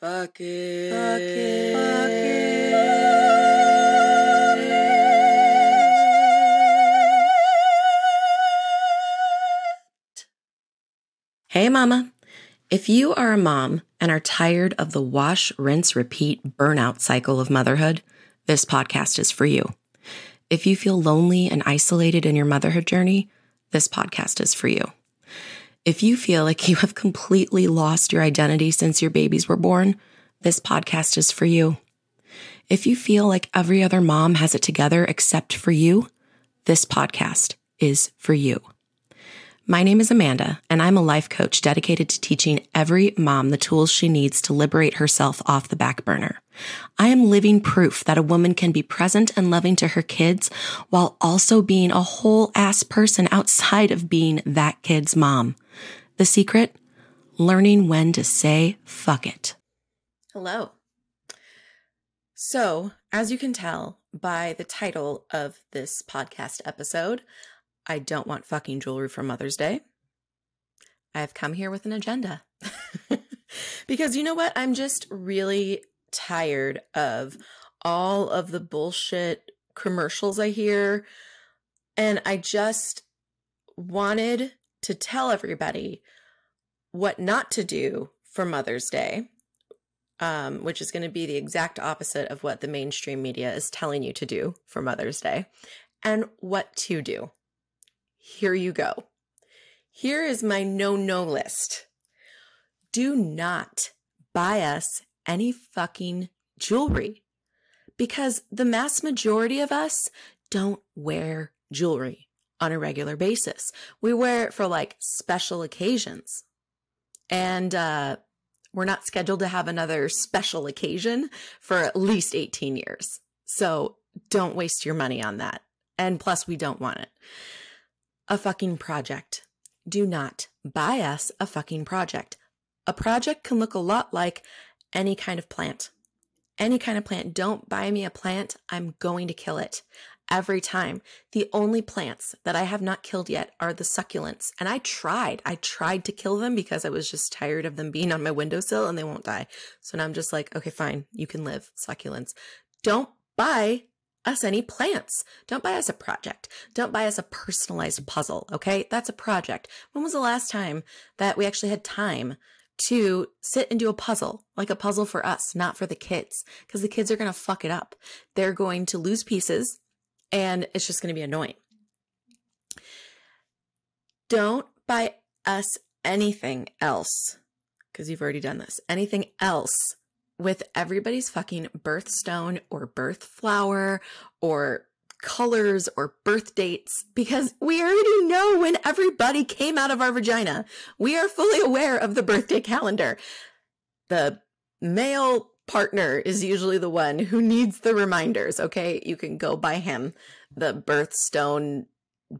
Fuck it. Fuck it. Fuck Hey, mama. If you are a mom and are tired of the wash, rinse, repeat burnout cycle of motherhood, this podcast is for you. If you feel lonely and isolated in your motherhood journey, this podcast is for you. If you feel like you have completely lost your identity since your babies were born, this podcast is for you. If you feel like every other mom has it together except for you, this podcast is for you. My name is Amanda, and I'm a life coach dedicated to teaching every mom the tools she needs to liberate herself off the back burner. I am living proof that a woman can be present and loving to her kids while also being a whole ass person outside of being that kid's mom. The secret? Learning when to say fuck it. Hello. So, as you can tell by the title of this podcast episode, I don't want fucking jewelry for Mother's Day. I've come here with an agenda. because you know what? I'm just really tired of all of the bullshit commercials I hear. And I just wanted to tell everybody what not to do for Mother's Day, um, which is going to be the exact opposite of what the mainstream media is telling you to do for Mother's Day, and what to do. Here you go. Here is my no no list. Do not buy us any fucking jewelry because the mass majority of us don't wear jewelry on a regular basis. We wear it for like special occasions. And uh, we're not scheduled to have another special occasion for at least 18 years. So don't waste your money on that. And plus, we don't want it a fucking project. Do not buy us a fucking project. A project can look a lot like any kind of plant. Any kind of plant. Don't buy me a plant. I'm going to kill it every time. The only plants that I have not killed yet are the succulents. And I tried. I tried to kill them because I was just tired of them being on my windowsill and they won't die. So now I'm just like, okay, fine. You can live, succulents. Don't buy us any plants. Don't buy us a project. Don't buy us a personalized puzzle. Okay. That's a project. When was the last time that we actually had time to sit and do a puzzle, like a puzzle for us, not for the kids? Because the kids are going to fuck it up. They're going to lose pieces and it's just going to be annoying. Don't buy us anything else because you've already done this. Anything else with everybody's fucking birthstone or birth flower or colors or birth dates because we already know when everybody came out of our vagina. We are fully aware of the birthday calendar. The male partner is usually the one who needs the reminders, okay? You can go buy him the birthstone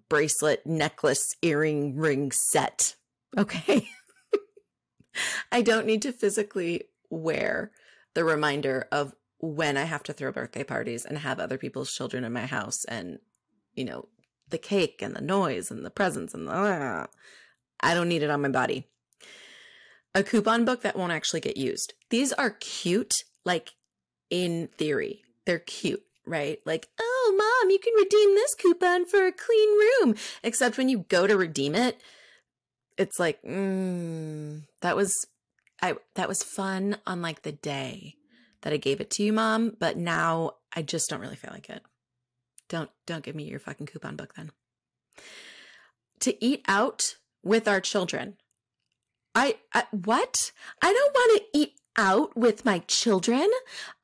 bracelet, necklace, earring, ring set, okay? I don't need to physically wear the reminder of when I have to throw birthday parties and have other people's children in my house and, you know, the cake and the noise and the presents and the, uh, I don't need it on my body. A coupon book that won't actually get used. These are cute, like in theory. They're cute, right? Like, oh, mom, you can redeem this coupon for a clean room. Except when you go to redeem it, it's like, mm, that was I that was fun on like the day that I gave it to you, mom, but now I just don't really feel like it. Don't don't give me your fucking coupon book then. To eat out with our children. I, I what? I don't want to eat out with my children.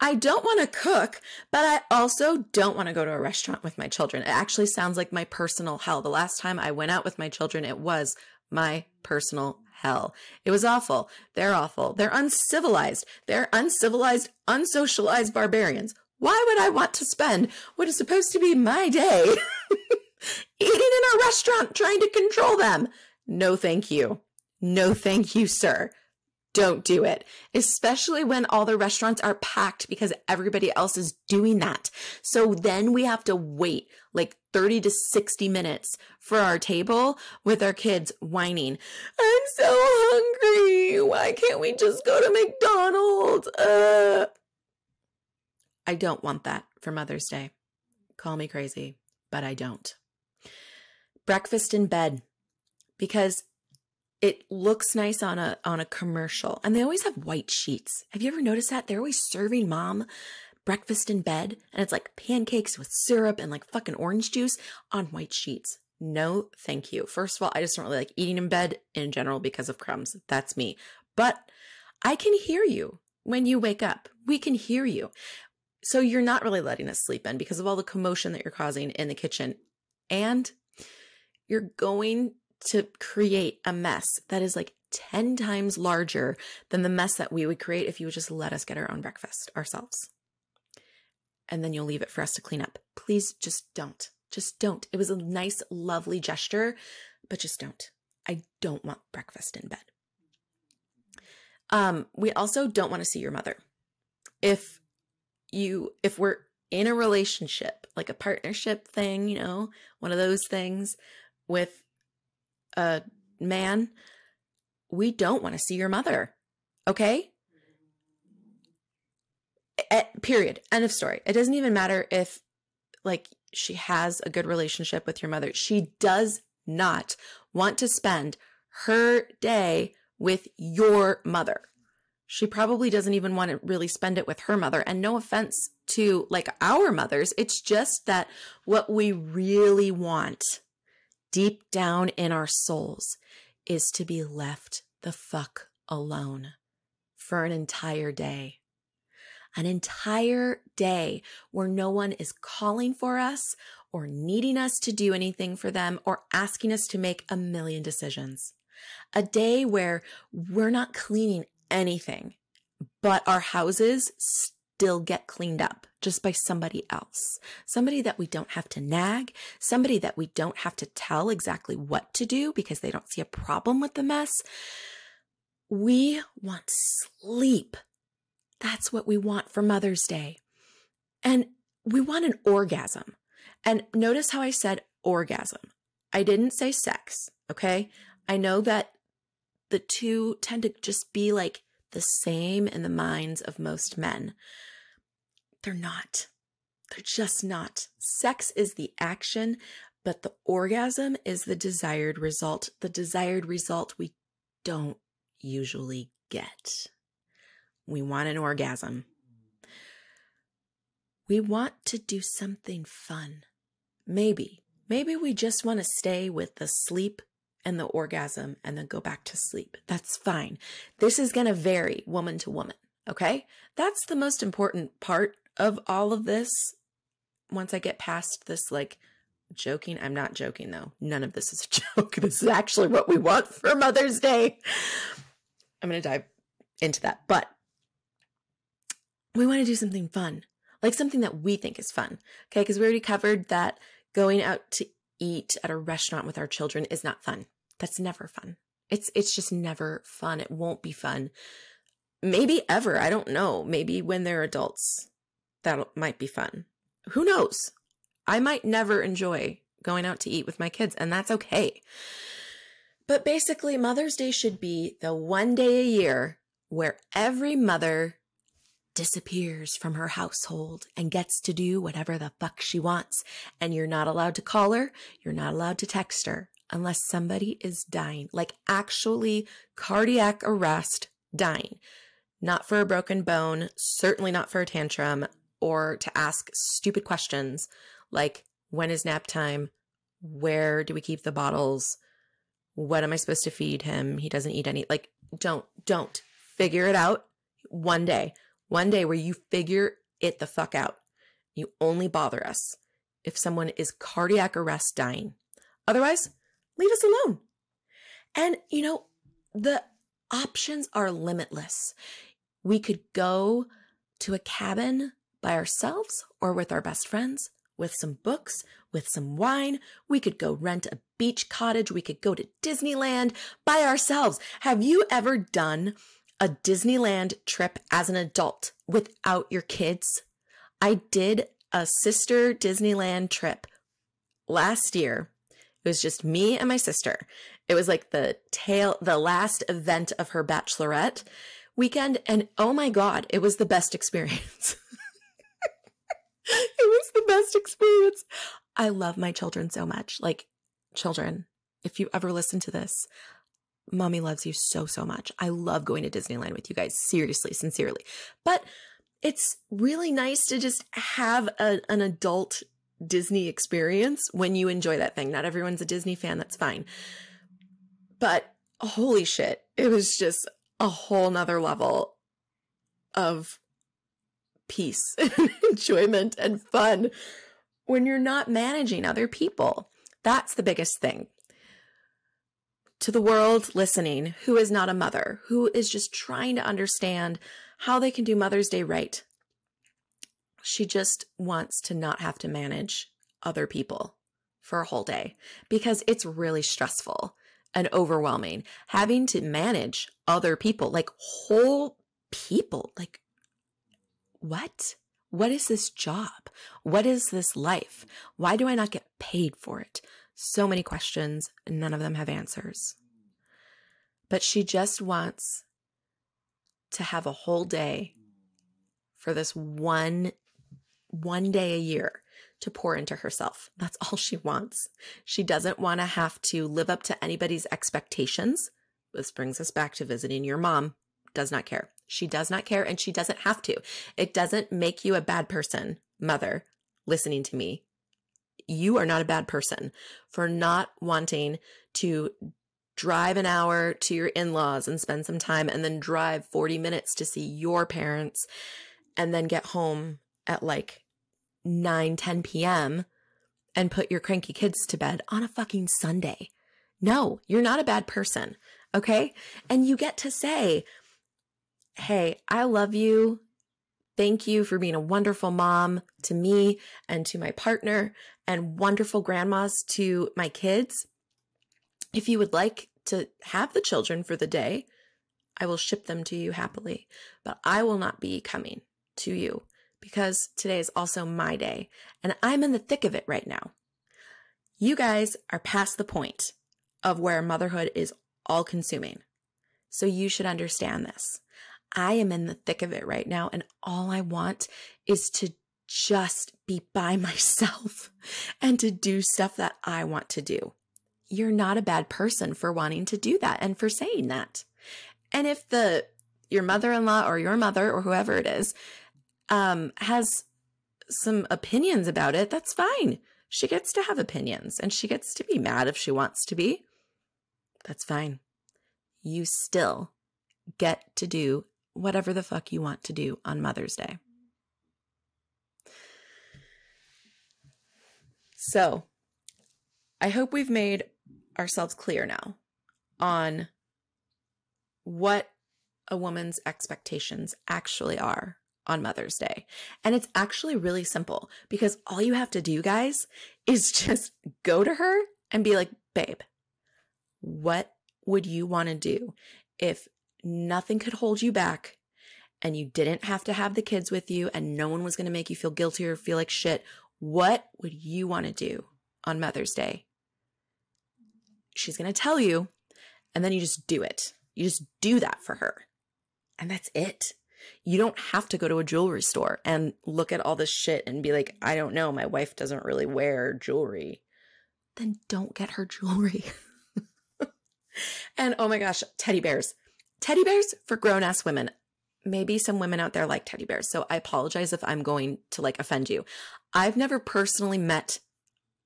I don't want to cook, but I also don't want to go to a restaurant with my children. It actually sounds like my personal hell. The last time I went out with my children, it was my personal hell. It was awful. They're awful. They're uncivilized. They're uncivilized, unsocialized barbarians. Why would I want to spend what is supposed to be my day eating in a restaurant trying to control them? No, thank you. No, thank you, sir. Don't do it, especially when all the restaurants are packed because everybody else is doing that. So then we have to wait like 30 to 60 minutes for our table with our kids whining, I'm so hungry. Why can't we just go to McDonald's? Uh. I don't want that for Mother's Day. Call me crazy, but I don't. Breakfast in bed because it looks nice on a on a commercial and they always have white sheets. Have you ever noticed that? They're always serving mom breakfast in bed and it's like pancakes with syrup and like fucking orange juice on white sheets. No, thank you. First of all, I just don't really like eating in bed in general because of crumbs. That's me. But I can hear you when you wake up. We can hear you. So you're not really letting us sleep in because of all the commotion that you're causing in the kitchen. And you're going to create a mess that is like 10 times larger than the mess that we would create if you would just let us get our own breakfast ourselves. And then you'll leave it for us to clean up. Please just don't. Just don't. It was a nice, lovely gesture, but just don't. I don't want breakfast in bed. Um, we also don't want to see your mother. If you, if we're in a relationship, like a partnership thing, you know, one of those things with a man, we don't want to see your mother. Okay? period. End of story. It doesn't even matter if like she has a good relationship with your mother. She does not want to spend her day with your mother. She probably doesn't even want to really spend it with her mother. And no offense to like our mothers, it's just that what we really want deep down in our souls is to be left the fuck alone for an entire day an entire day where no one is calling for us or needing us to do anything for them or asking us to make a million decisions. A day where we're not cleaning anything, but our houses still get cleaned up just by somebody else. Somebody that we don't have to nag, somebody that we don't have to tell exactly what to do because they don't see a problem with the mess. We want sleep that's what we want for Mother's Day. And we want an orgasm. And notice how I said orgasm. I didn't say sex, okay? I know that the two tend to just be like the same in the minds of most men. They're not. They're just not. Sex is the action, but the orgasm is the desired result. The desired result we don't usually get. We want an orgasm. We want to do something fun. Maybe, maybe we just want to stay with the sleep and the orgasm and then go back to sleep. That's fine. This is going to vary woman to woman. Okay. That's the most important part of all of this. Once I get past this, like, joking, I'm not joking though. None of this is a joke. This is actually what we want for Mother's Day. I'm going to dive into that. But we want to do something fun, like something that we think is fun. Okay. Because we already covered that going out to eat at a restaurant with our children is not fun. That's never fun. It's, it's just never fun. It won't be fun. Maybe ever. I don't know. Maybe when they're adults, that might be fun. Who knows? I might never enjoy going out to eat with my kids, and that's okay. But basically, Mother's Day should be the one day a year where every mother disappears from her household and gets to do whatever the fuck she wants. And you're not allowed to call her. You're not allowed to text her unless somebody is dying, like actually cardiac arrest dying. Not for a broken bone, certainly not for a tantrum or to ask stupid questions like when is nap time? Where do we keep the bottles? What am I supposed to feed him? He doesn't eat any. Like, don't, don't figure it out one day one day where you figure it the fuck out. You only bother us if someone is cardiac arrest dying. Otherwise, leave us alone. And, you know, the options are limitless. We could go to a cabin by ourselves or with our best friends, with some books, with some wine. We could go rent a beach cottage. We could go to Disneyland by ourselves. Have you ever done a Disneyland trip as an adult without your kids. I did a sister Disneyland trip last year. It was just me and my sister. It was like the tail, the last event of her bachelorette weekend. And oh my God, it was the best experience. it was the best experience. I love my children so much. Like, children, if you ever listen to this, mommy loves you so, so much. I love going to Disneyland with you guys, seriously, sincerely. But it's really nice to just have a, an adult Disney experience when you enjoy that thing. Not everyone's a Disney fan, that's fine. But holy shit, it was just a whole nother level of peace and enjoyment and fun when you're not managing other people. That's the biggest thing. To the world listening who is not a mother, who is just trying to understand how they can do Mother's Day right. She just wants to not have to manage other people for a whole day because it's really stressful and overwhelming having to manage other people, like whole people. Like, what? What is this job? What is this life? Why do I not get paid for it? So many questions, none of them have answers. But she just wants to have a whole day for this one one day a year to pour into herself. That's all she wants. She doesn't want to have to live up to anybody's expectations. This brings us back to visiting your mom. Does not care. She does not care and she doesn't have to. It doesn't make you a bad person, mother, listening to me. You are not a bad person for not wanting to drive an hour to your in laws and spend some time and then drive 40 minutes to see your parents and then get home at like 9, 10 p.m. and put your cranky kids to bed on a fucking Sunday. No, you're not a bad person. Okay. And you get to say, Hey, I love you. Thank you for being a wonderful mom to me and to my partner and wonderful grandmas to my kids. If you would like to have the children for the day, I will ship them to you happily, but I will not be coming to you because today is also my day and I'm in the thick of it right now. You guys are past the point of where motherhood is all consuming. So you should understand this. I am in the thick of it right now and all I want is to just be by myself and to do stuff that I want to do. You're not a bad person for wanting to do that and for saying that. And if the your mother-in-law or your mother or whoever it is um, has some opinions about it, that's fine. She gets to have opinions and she gets to be mad if she wants to be. That's fine. You still get to do whatever the fuck you want to do on Mother's Day. So, I hope we've made ourselves clear now on what a woman's expectations actually are on Mother's Day. And it's actually really simple because all you have to do, guys, is just go to her and be like, babe, what would you want to do if nothing could hold you back and you didn't have to have the kids with you and no one was going to make you feel guilty or feel like shit? What would you want to do on Mother's Day? She's going to tell you, and then you just do it. You just do that for her. And that's it. You don't have to go to a jewelry store and look at all this shit and be like, I don't know, my wife doesn't really wear jewelry. Then don't get her jewelry. and oh my gosh, teddy bears. Teddy bears for grown ass women. Maybe some women out there like teddy bears. So I apologize if I'm going to like offend you. I've never personally met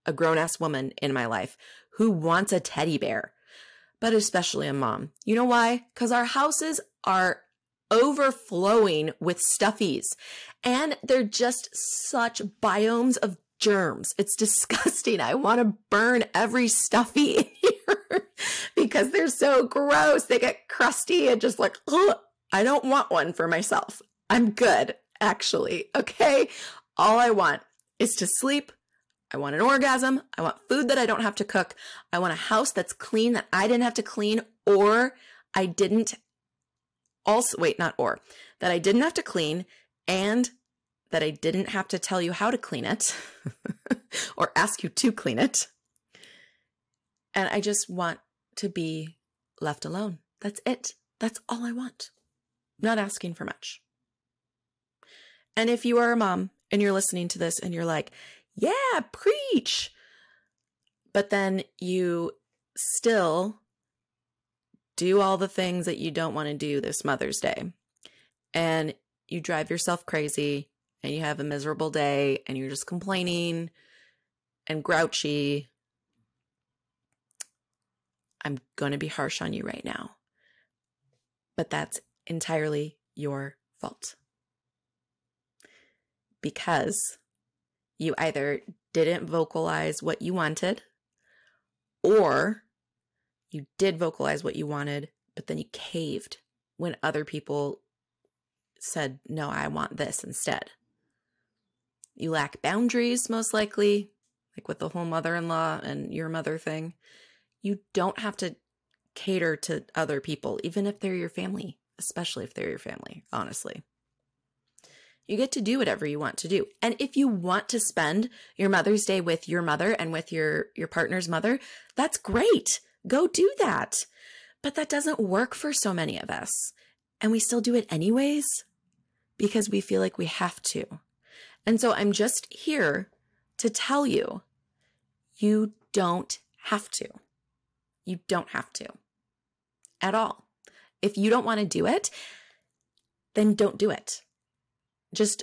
a grown ass woman in my life who wants a teddy bear, but especially a mom. You know why? Because our houses are overflowing with stuffies and they're just such biomes of germs. It's disgusting. I want to burn every stuffy because they're so gross. They get crusty and just like. I don't want one for myself. I'm good, actually. Okay. All I want is to sleep. I want an orgasm. I want food that I don't have to cook. I want a house that's clean that I didn't have to clean or I didn't also, wait, not or, that I didn't have to clean and that I didn't have to tell you how to clean it or ask you to clean it. And I just want to be left alone. That's it. That's all I want. I'm not asking for much. And if you are a mom and you're listening to this and you're like, yeah, preach. But then you still do all the things that you don't want to do this Mother's Day. And you drive yourself crazy and you have a miserable day and you're just complaining and grouchy. I'm going to be harsh on you right now. But that's entirely your fault. Because you either didn't vocalize what you wanted or you did vocalize what you wanted, but then you caved when other people said, No, I want this instead. You lack boundaries, most likely, like with the whole mother in law and your mother thing. You don't have to cater to other people, even if they're your family, especially if they're your family, honestly. You get to do whatever you want to do. And if you want to spend your Mother's Day with your mother and with your, your partner's mother, that's great. Go do that. But that doesn't work for so many of us. And we still do it anyways because we feel like we have to. And so I'm just here to tell you you don't have to. You don't have to at all. If you don't want to do it, then don't do it. Just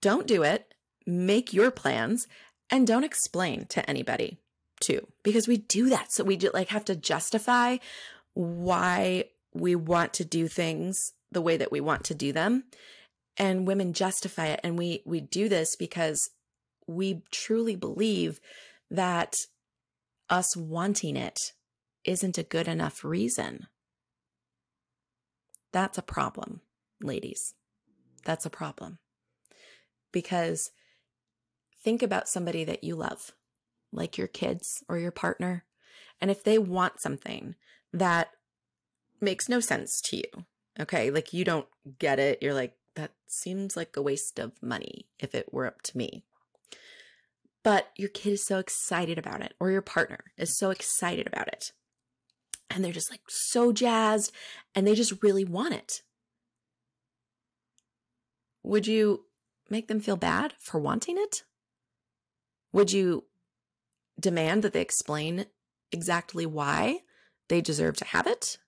don't do it. Make your plans and don't explain to anybody too, because we do that. So we like have to justify why we want to do things the way that we want to do them. And women justify it. And we, we do this because we truly believe that us wanting it isn't a good enough reason. That's a problem, ladies. That's a problem. Because think about somebody that you love, like your kids or your partner. And if they want something that makes no sense to you, okay, like you don't get it, you're like, that seems like a waste of money if it were up to me. But your kid is so excited about it, or your partner is so excited about it. And they're just like so jazzed and they just really want it. Would you make them feel bad for wanting it? Would you demand that they explain exactly why they deserve to have it?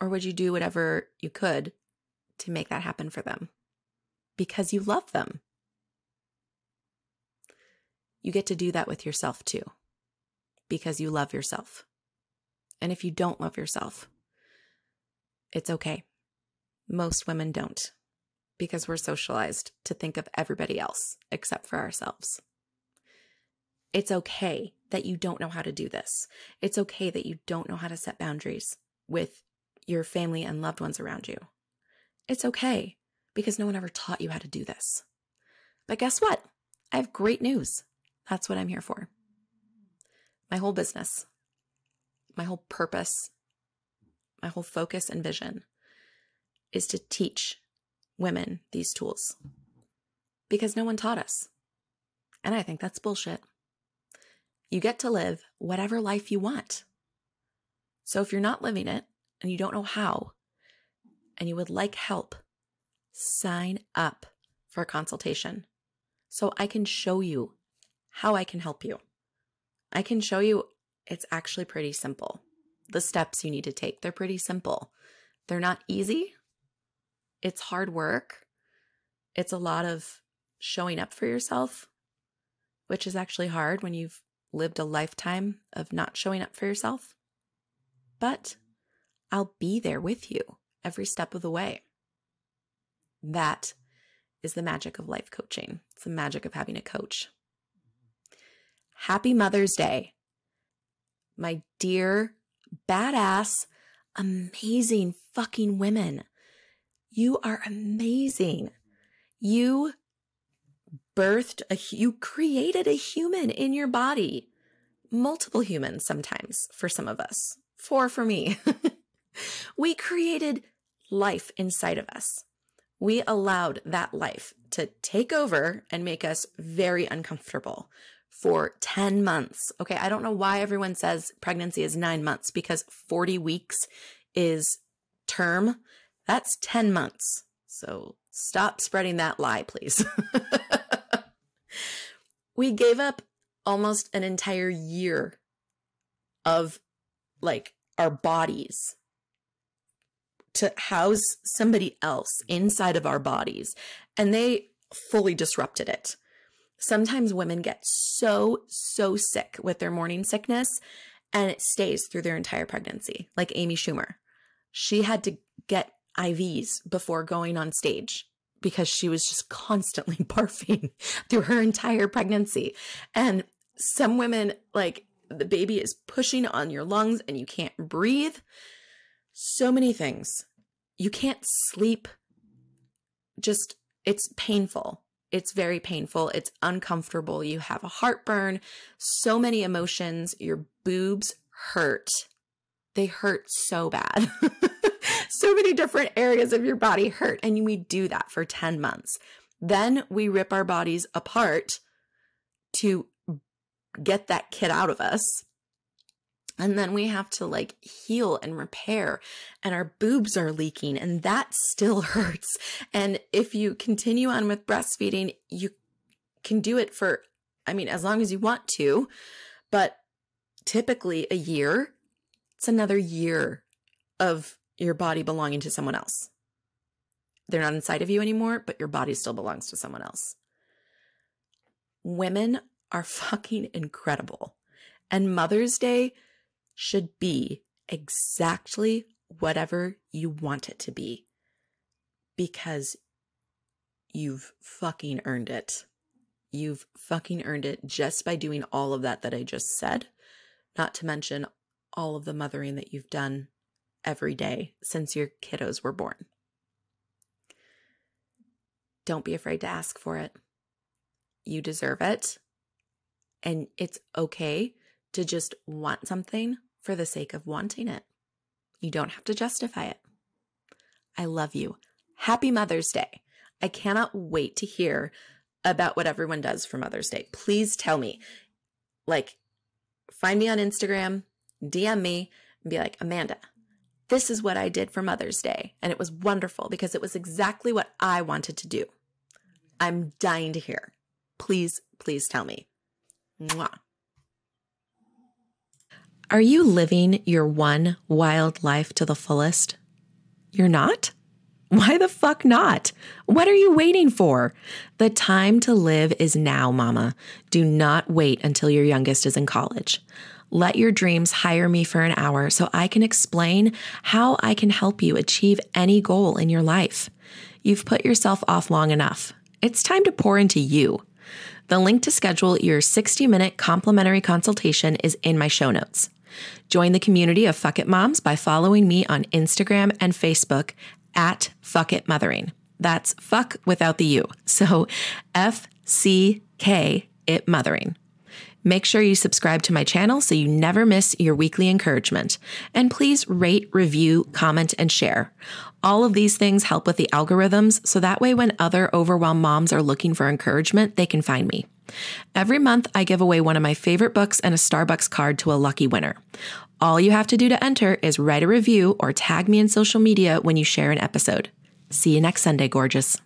Or would you do whatever you could to make that happen for them because you love them? You get to do that with yourself too because you love yourself. And if you don't love yourself, it's okay. Most women don't because we're socialized to think of everybody else except for ourselves. It's okay that you don't know how to do this. It's okay that you don't know how to set boundaries with your family and loved ones around you. It's okay because no one ever taught you how to do this. But guess what? I have great news. That's what I'm here for. My whole business, my whole purpose, my whole focus and vision is to teach women these tools because no one taught us. And I think that's bullshit. You get to live whatever life you want. So if you're not living it and you don't know how, and you would like help, sign up for a consultation so I can show you how I can help you. I can show you it's actually pretty simple. The steps you need to take, they're pretty simple. They're not easy, it's hard work. It's a lot of showing up for yourself, which is actually hard when you've lived a lifetime of not showing up for yourself. But I'll be there with you every step of the way. That is the magic of life coaching. It's the magic of having a coach. Happy Mother's Day, my dear, badass, amazing fucking women. You are amazing. You birthed a, you created a human in your body. Multiple humans sometimes for some of us. Four for me. we created life inside of us. We allowed that life to take over and make us very uncomfortable for 10 months. Okay, I don't know why everyone says pregnancy is nine months because 40 weeks is term. That's 10 months. So stop spreading that lie, please. we gave up almost an entire year of like our bodies to house somebody else inside of our bodies and they fully disrupted it. Sometimes women get so, so sick with their morning sickness and it stays through their entire pregnancy, like Amy Schumer. She had to get IVs before going on stage because she was just constantly barfing through her entire pregnancy. And some women, like, the baby is pushing on your lungs and you can't breathe. So many things. You can't sleep. Just, it's painful. It's very painful. It's uncomfortable. You have a heartburn, so many emotions. Your boobs hurt. They hurt so bad. so many different areas of your body hurt. And we do that for 10 months. Then we rip our bodies apart to get that kid out of us. And then we have to like heal and repair, and our boobs are leaking, and that still hurts. And if you continue on with breastfeeding, you can do it for, I mean, as long as you want to, but typically a year, it's another year of your body belonging to someone else. They're not inside of you anymore, but your body still belongs to someone else. Women are fucking incredible. And Mother's Day should be exactly whatever you want it to be because you've fucking earned it. You've fucking earned it just by doing all of that that I just said, not to mention all of the mothering that you've done every day since your kiddos were born. Don't be afraid to ask for it. You deserve it. And it's okay to just want something for the sake of wanting it. You don't have to justify it. I love you. Happy Mother's Day. I cannot wait to hear about what everyone does for Mother's Day. Please tell me. Like, find me on Instagram, DM me, and be like, Amanda, this is what I did for Mother's Day. And it was wonderful because it was exactly what I wanted to do. I'm dying to hear. Please, please tell me. Mwah. Are you living your one wild life to the fullest? You're not? Why the fuck not? What are you waiting for? The time to live is now, mama. Do not wait until your youngest is in college. Let your dreams hire me for an hour so I can explain how I can help you achieve any goal in your life. You've put yourself off long enough. It's time to pour into you. The link to schedule your 60 minute complimentary consultation is in my show notes. Join the community of Fuck It Moms by following me on Instagram and Facebook at Fuck It Mothering. That's fuck without the U. So F C K It Mothering. Make sure you subscribe to my channel so you never miss your weekly encouragement. And please rate, review, comment, and share. All of these things help with the algorithms so that way when other overwhelmed moms are looking for encouragement, they can find me. Every month, I give away one of my favorite books and a Starbucks card to a lucky winner. All you have to do to enter is write a review or tag me in social media when you share an episode. See you next Sunday, gorgeous.